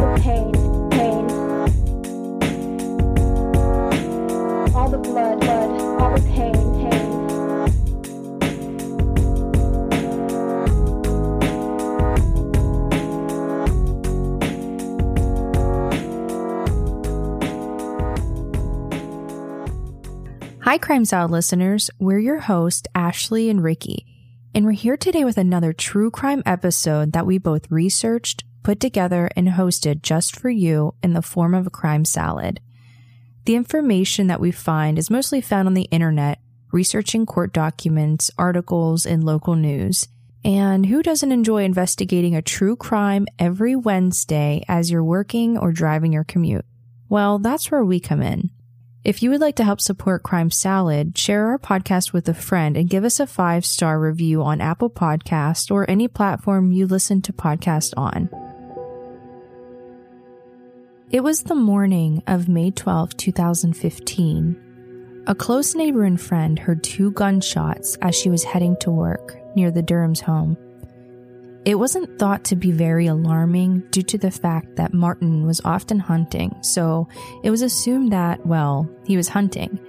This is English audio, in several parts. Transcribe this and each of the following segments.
the pain, pain. All the blood, blood, all the pain, pain. Hi, Crime Salad listeners. We're your hosts, Ashley and Ricky, and we're here today with another true crime episode that we both researched, put together, and hosted just for you in the form of a crime salad. The information that we find is mostly found on the internet, researching court documents, articles, and local news. And who doesn't enjoy investigating a true crime every Wednesday as you're working or driving your commute? Well, that's where we come in. If you would like to help support Crime Salad, share our podcast with a friend and give us a five star review on Apple Podcast or any platform you listen to podcasts on. It was the morning of May 12, 2015. A close neighbor and friend heard two gunshots as she was heading to work near the Duram's home. It wasn't thought to be very alarming due to the fact that Martin was often hunting, so it was assumed that, well, he was hunting.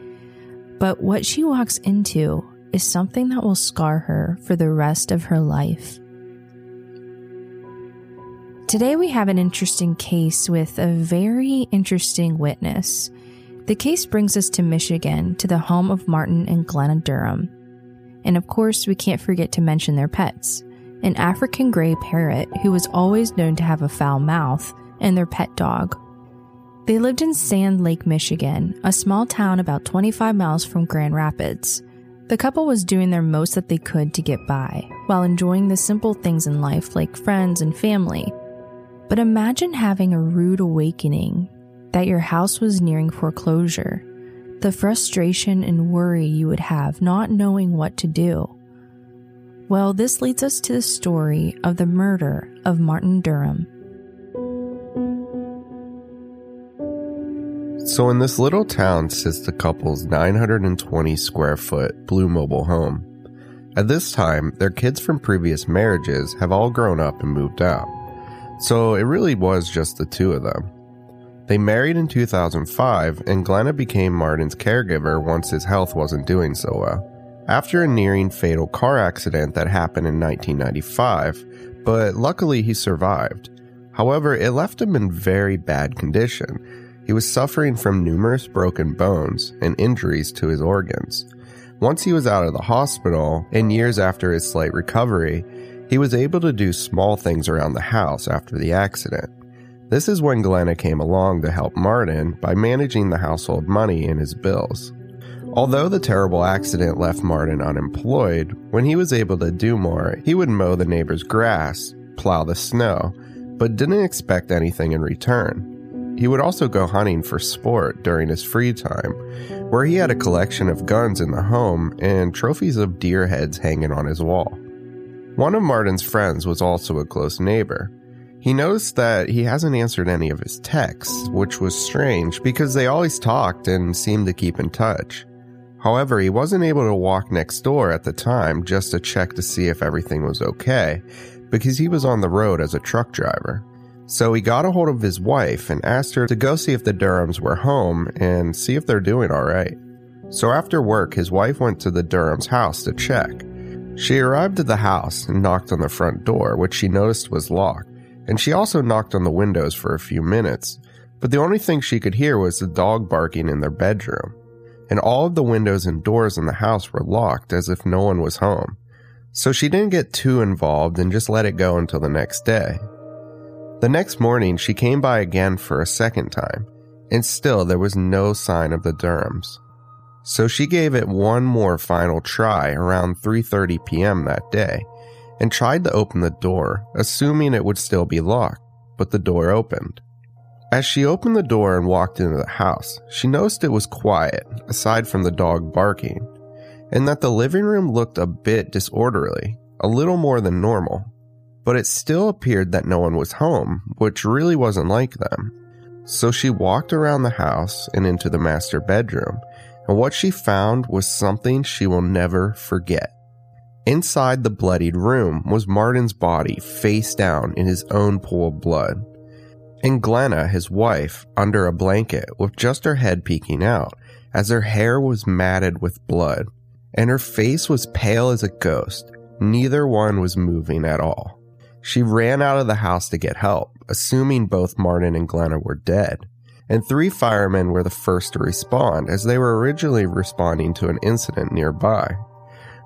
But what she walks into is something that will scar her for the rest of her life. Today, we have an interesting case with a very interesting witness. The case brings us to Michigan, to the home of Martin and Glenna Duram. And of course, we can't forget to mention their pets an African gray parrot who was always known to have a foul mouth, and their pet dog. They lived in Sand Lake, Michigan, a small town about 25 miles from Grand Rapids. The couple was doing their most that they could to get by, while enjoying the simple things in life like friends and family. But imagine having a rude awakening that your house was nearing foreclosure, the frustration and worry you would have not knowing what to do. Well, this leads us to the story of the murder of Martin Duram. So, in this little town sits the couple's 920 square foot blue mobile home. At this time, their kids from previous marriages have all grown up and moved out. So, it really was just the two of them. They married in 2005, and Glenna became Martin's caregiver once his health wasn't doing so well after a nearing fatal car accident that happened in 1995, but luckily he survived. However, it left him in very bad condition. He was suffering from numerous broken bones and injuries to his organs. Once he was out of the hospital, and years after his slight recovery, he was able to do small things around the house after the accident. This is when Glenna came along to help Martin by managing the household money and his bills. Although the terrible accident left Martin unemployed, when he was able to do more, he would mow the neighbor's grass, plow the snow, but didn't expect anything in return. He would also go hunting for sport during his free time, where he had a collection of guns in the home and trophies of deer heads hanging on his wall. One of Martin's friends was also a close neighbor. He noticed that he hasn't answered any of his texts, which was strange because they always talked and seemed to keep in touch. However, he wasn't able to walk next door at the time just to check to see if everything was okay, because he was on the road as a truck driver. So he got a hold of his wife and asked her to go see if the Durams were home and see if they're doing alright. So after work, his wife went to the Duram's house to check. She arrived at the house and knocked on the front door, which she noticed was locked, and she also knocked on the windows for a few minutes, but the only thing she could hear was the dog barking in their bedroom and all of the windows and doors in the house were locked as if no one was home. So she didn't get too involved and just let it go until the next day. The next morning, she came by again for a second time, and still there was no sign of the Durams. So she gave it one more final try around 3:30 p.m. that day and tried to open the door, assuming it would still be locked, but the door opened. As she opened the door and walked into the house, she noticed it was quiet, aside from the dog barking, and that the living room looked a bit disorderly, a little more than normal. But it still appeared that no one was home, which really wasn't like them. So she walked around the house and into the master bedroom, and what she found was something she will never forget. Inside the bloodied room was Martin's body face down in his own pool of blood. and Glenna, his wife, under a blanket with just her head peeking out, as her hair was matted with blood, and her face was pale as a ghost. Neither one was moving at all. She ran out of the house to get help, assuming both Martin and Glenna were dead. And three firemen were the first to respond, as they were originally responding to an incident nearby.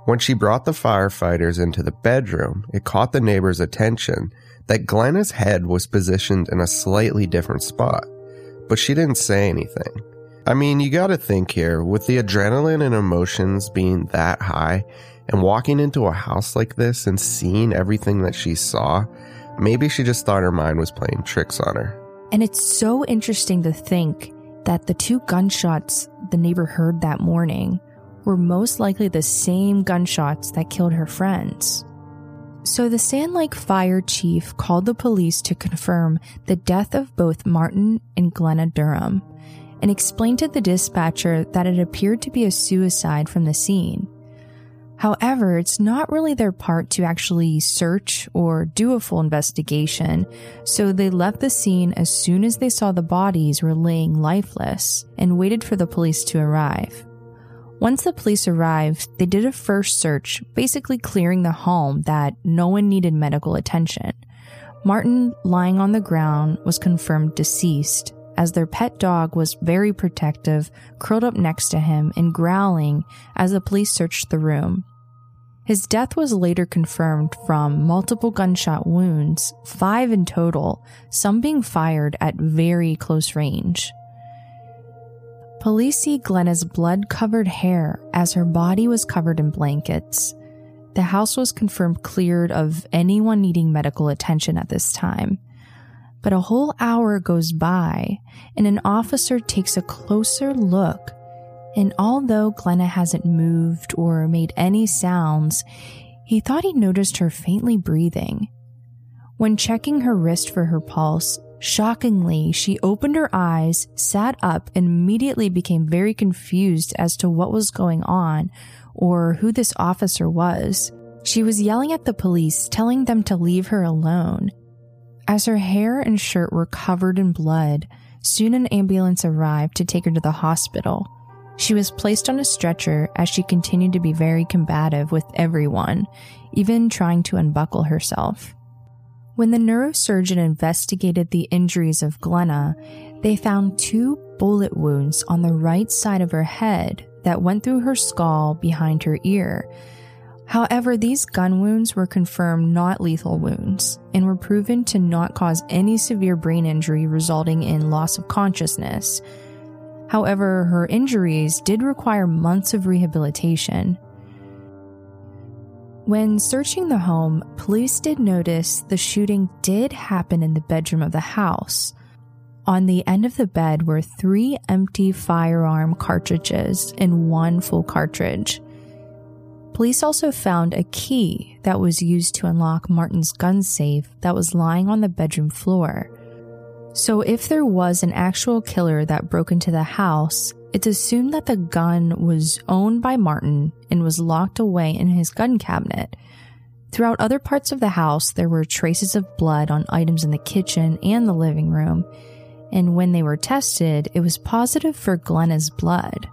When she brought the firefighters into the bedroom, it caught the neighbors' attention that Glenna's head was positioned in a slightly different spot, but she didn't say anything. I mean, you gotta think here, with the adrenaline and emotions being that high, and walking into a house like this and seeing everything that she saw, maybe she just thought her mind was playing tricks on her. And it's so interesting to think that the two gunshots the neighbor heard that morning were most likely the same gunshots that killed her friends. So the Sand Lake fire chief called the police to confirm the death of both Martin and Glenna Duram and explained to the dispatcher that it appeared to be a suicide from the scene. However, it's not really their part to actually search or do a full investigation, so they left the scene as soon as they saw the bodies were laying lifeless and waited for the police to arrive. Once the police arrived, they did a first search, basically clearing the home that no one needed medical attention. Martin, lying on the ground, was confirmed deceased, as their pet dog was very protective, curled up next to him and growling as the police searched the room. His death was later confirmed from multiple gunshot wounds, five in total, some being fired at very close range. Police see Glenna's blood covered hair as her body was covered in blankets. The house was confirmed cleared of anyone needing medical attention at this time. But a whole hour goes by, and an officer takes a closer look. And although Glenna hasn't moved or made any sounds, he thought he noticed her faintly breathing. When checking her wrist for her pulse, shockingly, she opened her eyes, sat up, and immediately became very confused as to what was going on or who this officer was. She was yelling at the police, telling them to leave her alone. As her hair and shirt were covered in blood, soon an ambulance arrived to take her to the hospital. She was placed on a stretcher as she continued to be very combative with everyone, even trying to unbuckle herself. When the neurosurgeon investigated the injuries of Glenna, they found two bullet wounds on the right side of her head that went through her skull behind her ear, However, these gun wounds were confirmed not lethal wounds and were proven to not cause any severe brain injury resulting in loss of consciousness. However, her injuries did require months of rehabilitation. When searching the home, police did notice the shooting did happen in the bedroom of the house. On the end of the bed were three empty firearm cartridges and one full cartridge. Police also found a key that was used to unlock Martin's gun safe that was lying on the bedroom floor. So, if there was an actual killer that broke into the house, it's assumed that the gun was owned by Martin and was locked away in his gun cabinet. Throughout other parts of the house, there were traces of blood on items in the kitchen and the living room, and when they were tested, it was positive for Glenna's blood.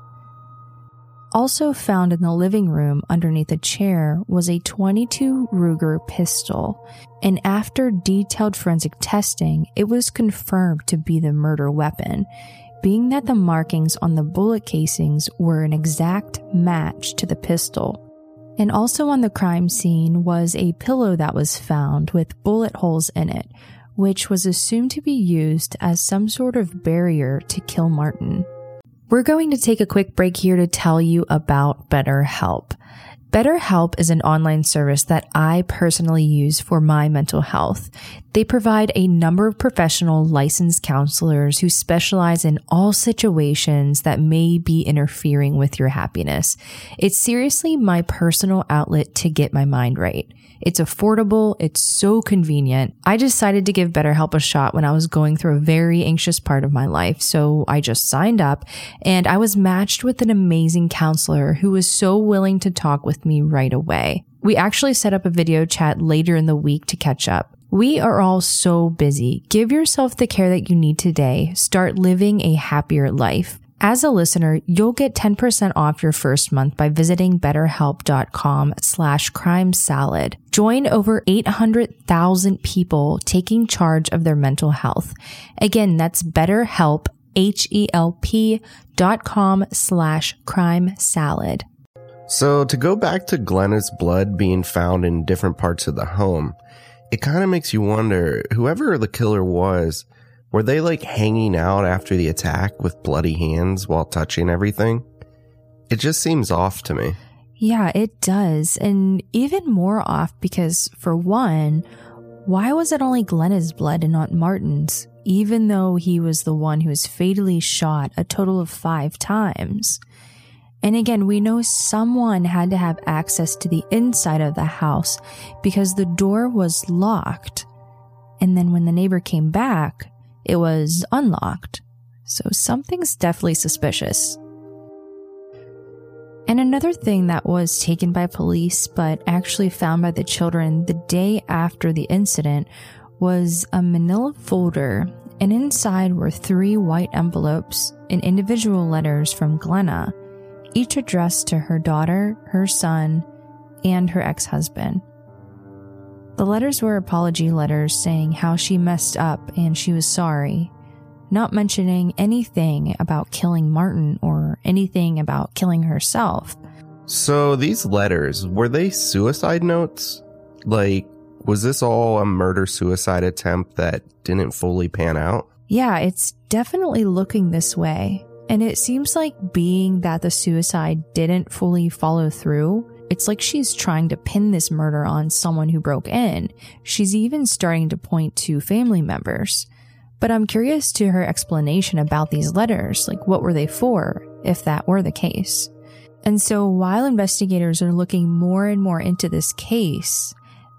Also found in the living room underneath a chair was a 22 Ruger pistol, and after detailed forensic testing, it was confirmed to be the murder weapon, being that the markings on the bullet casings were an exact match to the pistol. And also on the crime scene was a pillow that was found with bullet holes in it, which was assumed to be used as some sort of barrier to kill Martin. We're going to take a quick break here to tell you about BetterHelp. BetterHelp is an online service that I personally use for my mental health. They provide a number of professional licensed counselors who specialize in all situations that may be interfering with your happiness. It's seriously my personal outlet to get my mind right. It's affordable. It's so convenient. I decided to give BetterHelp a shot when I was going through a very anxious part of my life. So I just signed up and I was matched with an amazing counselor who was so willing to talk with me right away. We actually set up a video chat later in the week to catch up. We are all so busy. Give yourself the care that you need today. Start living a happier life. As a listener, you'll get 10% off your first month by visiting betterhelp.com slash crime salad. Join over 800,000 people taking charge of their mental health. Again, that's betterhelp, H-E-L-P dot com slash crime salad. So to go back to Glenna's blood being found in different parts of the home, it kind of makes you wonder, whoever the killer was, were they like hanging out after the attack with bloody hands while touching everything? It just seems off to me. Yeah, it does. And even more off because, for one, why was it only Glenna's blood and not Martin's, even though he was the one who was fatally shot a total of five times? And again, we know someone had to have access to the inside of the house because the door was locked. And then when the neighbor came back, it was unlocked, so something's definitely suspicious. And another thing that was taken by police but actually found by the children the day after the incident was a manila folder, and inside were three white envelopes and individual letters from Glenna, each addressed to her daughter, her son, and her ex husband. The letters were apology letters saying how she messed up and she was sorry, not mentioning anything about killing Martin or anything about killing herself. So these letters, were they suicide notes? Like, was this all a murder suicide attempt that didn't fully pan out? Yeah, it's definitely looking this way. And it seems like being that the suicide didn't fully follow through, it's like she's trying to pin this murder on someone who broke in. She's even starting to point to family members. But I'm curious to her explanation about these letters. Like, what were they for, if that were the case? And so while investigators are looking more and more into this case,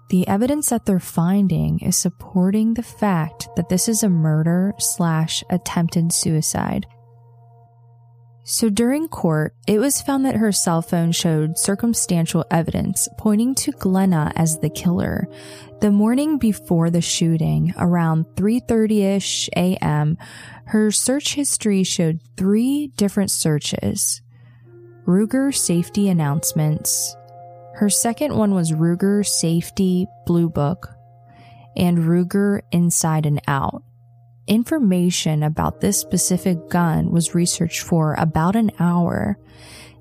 the evidence that they're finding is supporting the fact that this is a murder slash attempted suicide. So during court, it was found that her cell phone showed circumstantial evidence pointing to Glenna as the killer. The morning before the shooting, around 3:30ish a.m., her search history showed three different searches. Ruger safety announcements. Her second one was Ruger safety blue book and Ruger inside and out information about this specific gun was researched for about an hour.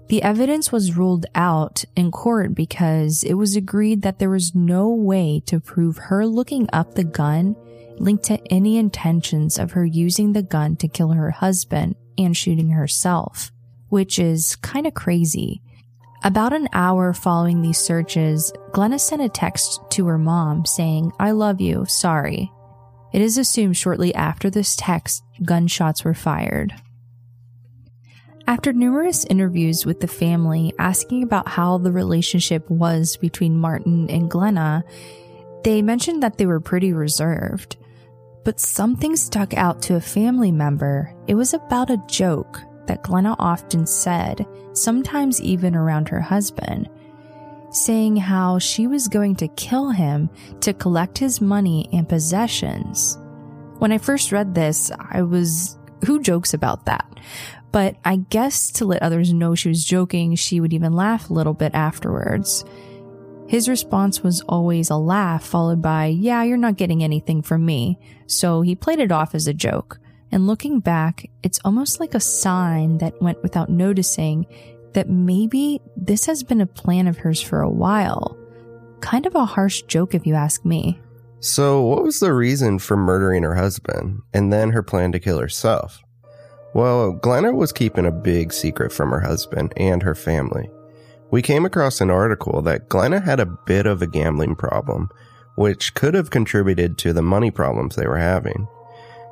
The evidence was ruled out in court because it was agreed that there was no way to prove her looking up the gun linked to any intentions of her using the gun to kill her husband and shooting herself, which is kind of crazy. About an hour following these searches, Glenna sent a text to her mom saying, I love you, sorry. It is assumed shortly after this text, gunshots were fired. After numerous interviews with the family asking about how the relationship was between Martin and Glenna, they mentioned that they were pretty reserved. But something stuck out to a family member. It was about a joke that Glenna often said, sometimes even around her husband saying how she was going to kill him to collect his money and possessions. When I first read this, I was, who jokes about that? But I guess to let others know she was joking, she would even laugh a little bit afterwards. His response was always a laugh, followed by, Yeah, you're not getting anything from me. So he played it off as a joke. And looking back, it's almost like a sign that went without noticing that maybe this has been a plan of hers for a while. Kind of a harsh joke, if you ask me. So, what was the reason for murdering her husband and then her plan to kill herself? Well, Glenna was keeping a big secret from her husband and her family. We came across an article that Glenna had a bit of a gambling problem, which could have contributed to the money problems they were having.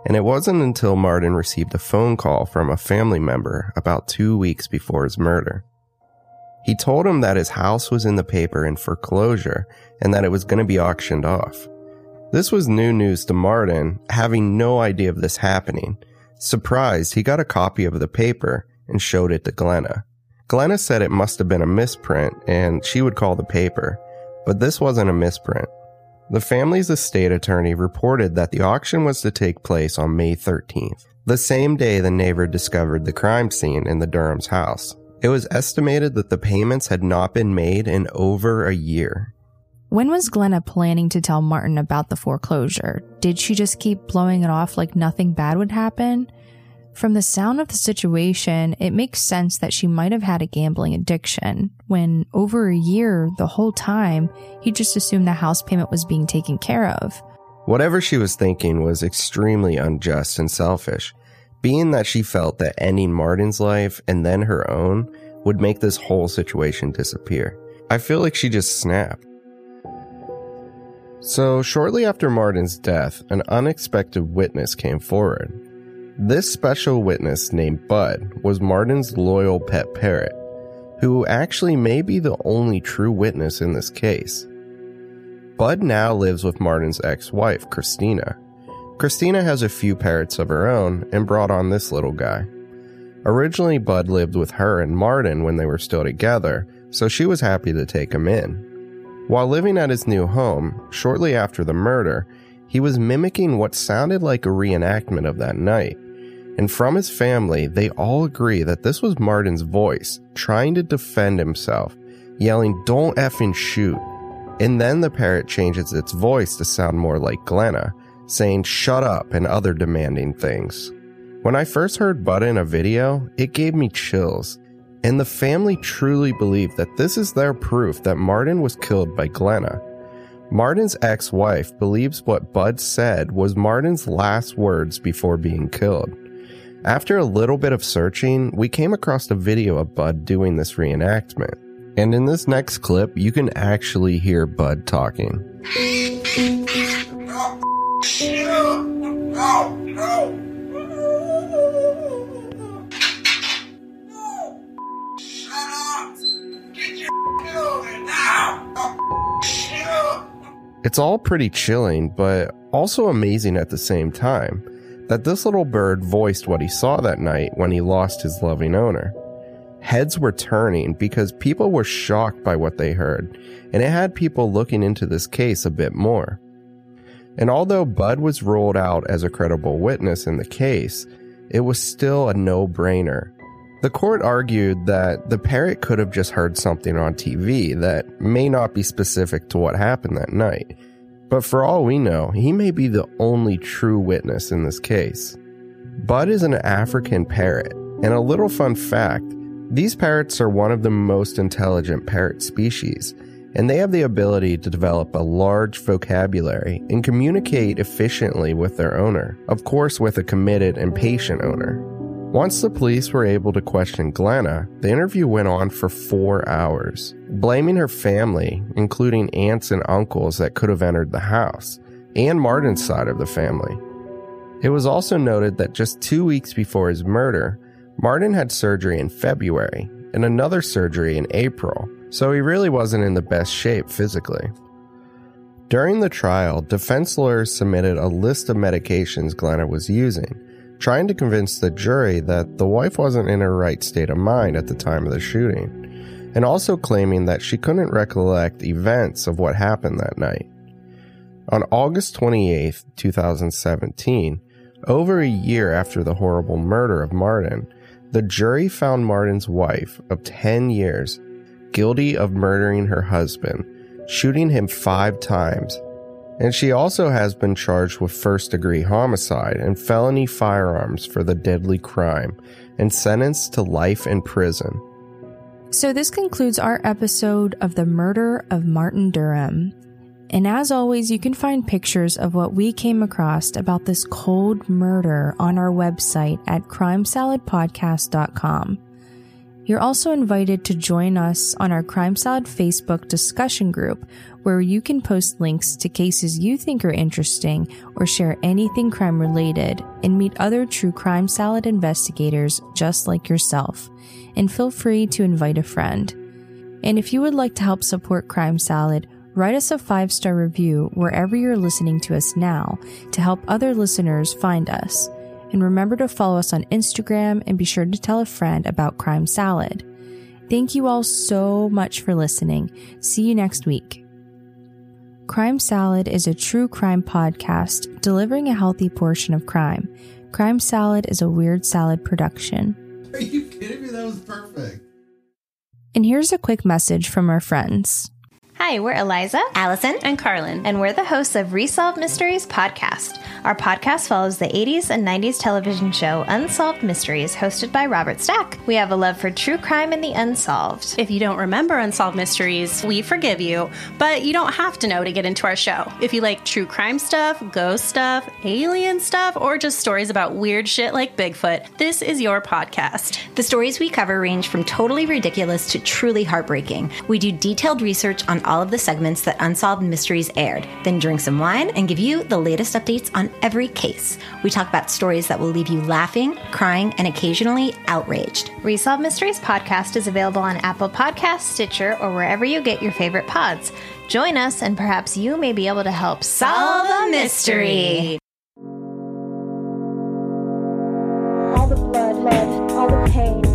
And it wasn't until Martin received a phone call from a family member about two weeks before his murder. He told him that his house was in the paper in foreclosure and that it was going to be auctioned off. This was new news to Martin, having no idea of this happening. Surprised, he got a copy of the paper and showed it to Glenna. Glenna said it must have been a misprint and she would call the paper, but this wasn't a misprint. The family's estate attorney reported that the auction was to take place on May 13th, the same day the neighbor discovered the crime scene in the Duram's house. It was estimated that the payments had not been made in over a year. When was Glenna planning to tell Martin about the foreclosure? Did she just keep blowing it off like nothing bad would happen? From the sound of the situation, it makes sense that she might have had a gambling addiction when, over a year, the whole time, he just assumed the house payment was being taken care of. Whatever she was thinking was extremely unjust and selfish, being that she felt that ending Martin's life and then her own would make this whole situation disappear. I feel like she just snapped. So, shortly after Martin's death, an unexpected witness came forward. This special witness named Bud was Martin's loyal pet parrot, who actually may be the only true witness in this case. Bud now lives with Martin's ex wife, Christina. Christina has a few parrots of her own and brought on this little guy. Originally, Bud lived with her and Martin when they were still together, so she was happy to take him in. While living at his new home, shortly after the murder, he was mimicking what sounded like a reenactment of that night. And from his family, they all agree that this was Martin's voice trying to defend himself, yelling, Don't effing shoot. And then the parrot changes its voice to sound more like Glenna, saying, Shut up, and other demanding things. When I first heard Bud in a video, it gave me chills. And the family truly believe that this is their proof that Martin was killed by Glenna. Martin's ex wife believes what Bud said was Martin's last words before being killed. After a little bit of searching, we came across a video of Bud doing this reenactment. And in this next clip, you can actually hear Bud talking. It's all pretty chilling, but also amazing at the same time that this little bird voiced what he saw that night when he lost his loving owner. Heads were turning because people were shocked by what they heard, and it had people looking into this case a bit more. And although Bud was ruled out as a credible witness in the case, it was still a no brainer the court argued that the parrot could have just heard something on TV that may not be specific to what happened that night. But for all we know, he may be the only true witness in this case. Bud is an African parrot, and a little fun fact these parrots are one of the most intelligent parrot species, and they have the ability to develop a large vocabulary and communicate efficiently with their owner, of course, with a committed and patient owner. Once the police were able to question Glenna, the interview went on for four hours, blaming her family, including aunts and uncles that could have entered the house, and Martin's side of the family. It was also noted that just two weeks before his murder, Martin had surgery in February and another surgery in April, so he really wasn't in the best shape physically. During the trial, defense lawyers submitted a list of medications Glenna was using trying to convince the jury that the wife wasn't in her right state of mind at the time of the shooting, and also claiming that she couldn't recollect events of what happened that night. On August 28, 2017, over a year after the horrible murder of Martin, the jury found Martin's wife of 10 years guilty of murdering her husband, shooting him five times, and she also has been charged with first degree homicide and felony firearms for the deadly crime and sentenced to life in prison. So, this concludes our episode of the murder of Martin Duram. And as always, you can find pictures of what we came across about this cold murder on our website at crimesaladpodcast.com. You're also invited to join us on our Crime Salad Facebook discussion group, where you can post links to cases you think are interesting or share anything crime related and meet other true crime salad investigators just like yourself. And feel free to invite a friend. And if you would like to help support Crime Salad, write us a five star review wherever you're listening to us now to help other listeners find us. And remember to follow us on Instagram and be sure to tell a friend about Crime Salad. Thank you all so much for listening. See you next week. Crime Salad is a true crime podcast delivering a healthy portion of crime. Crime Salad is a Weird Salad production. Are you kidding me? That was perfect. And here's a quick message from our friends. Hi, we're Eliza, Allison, and Carlin, and we're the hosts of Resolved Mysteries podcast. Our podcast follows the 80s and 90s television show Unsolved Mysteries, hosted by Robert Stack. We have a love for true crime and the unsolved. If you don't remember Unsolved Mysteries, we forgive you, but you don't have to know to get into our show. If you like true crime stuff, ghost stuff, alien stuff, or just stories about weird shit like Bigfoot, this is your podcast. The stories we cover range from totally ridiculous to truly heartbreaking. We do detailed research on all all of the segments that Unsolved Mysteries aired, then drink some wine and give you the latest updates on every case. We talk about stories that will leave you laughing, crying, and occasionally outraged. Resolved Mysteries podcast is available on Apple Podcasts, Stitcher, or wherever you get your favorite pods. Join us, and perhaps you may be able to help solve a mystery. All the blood all the pain.